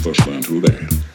first learn to obey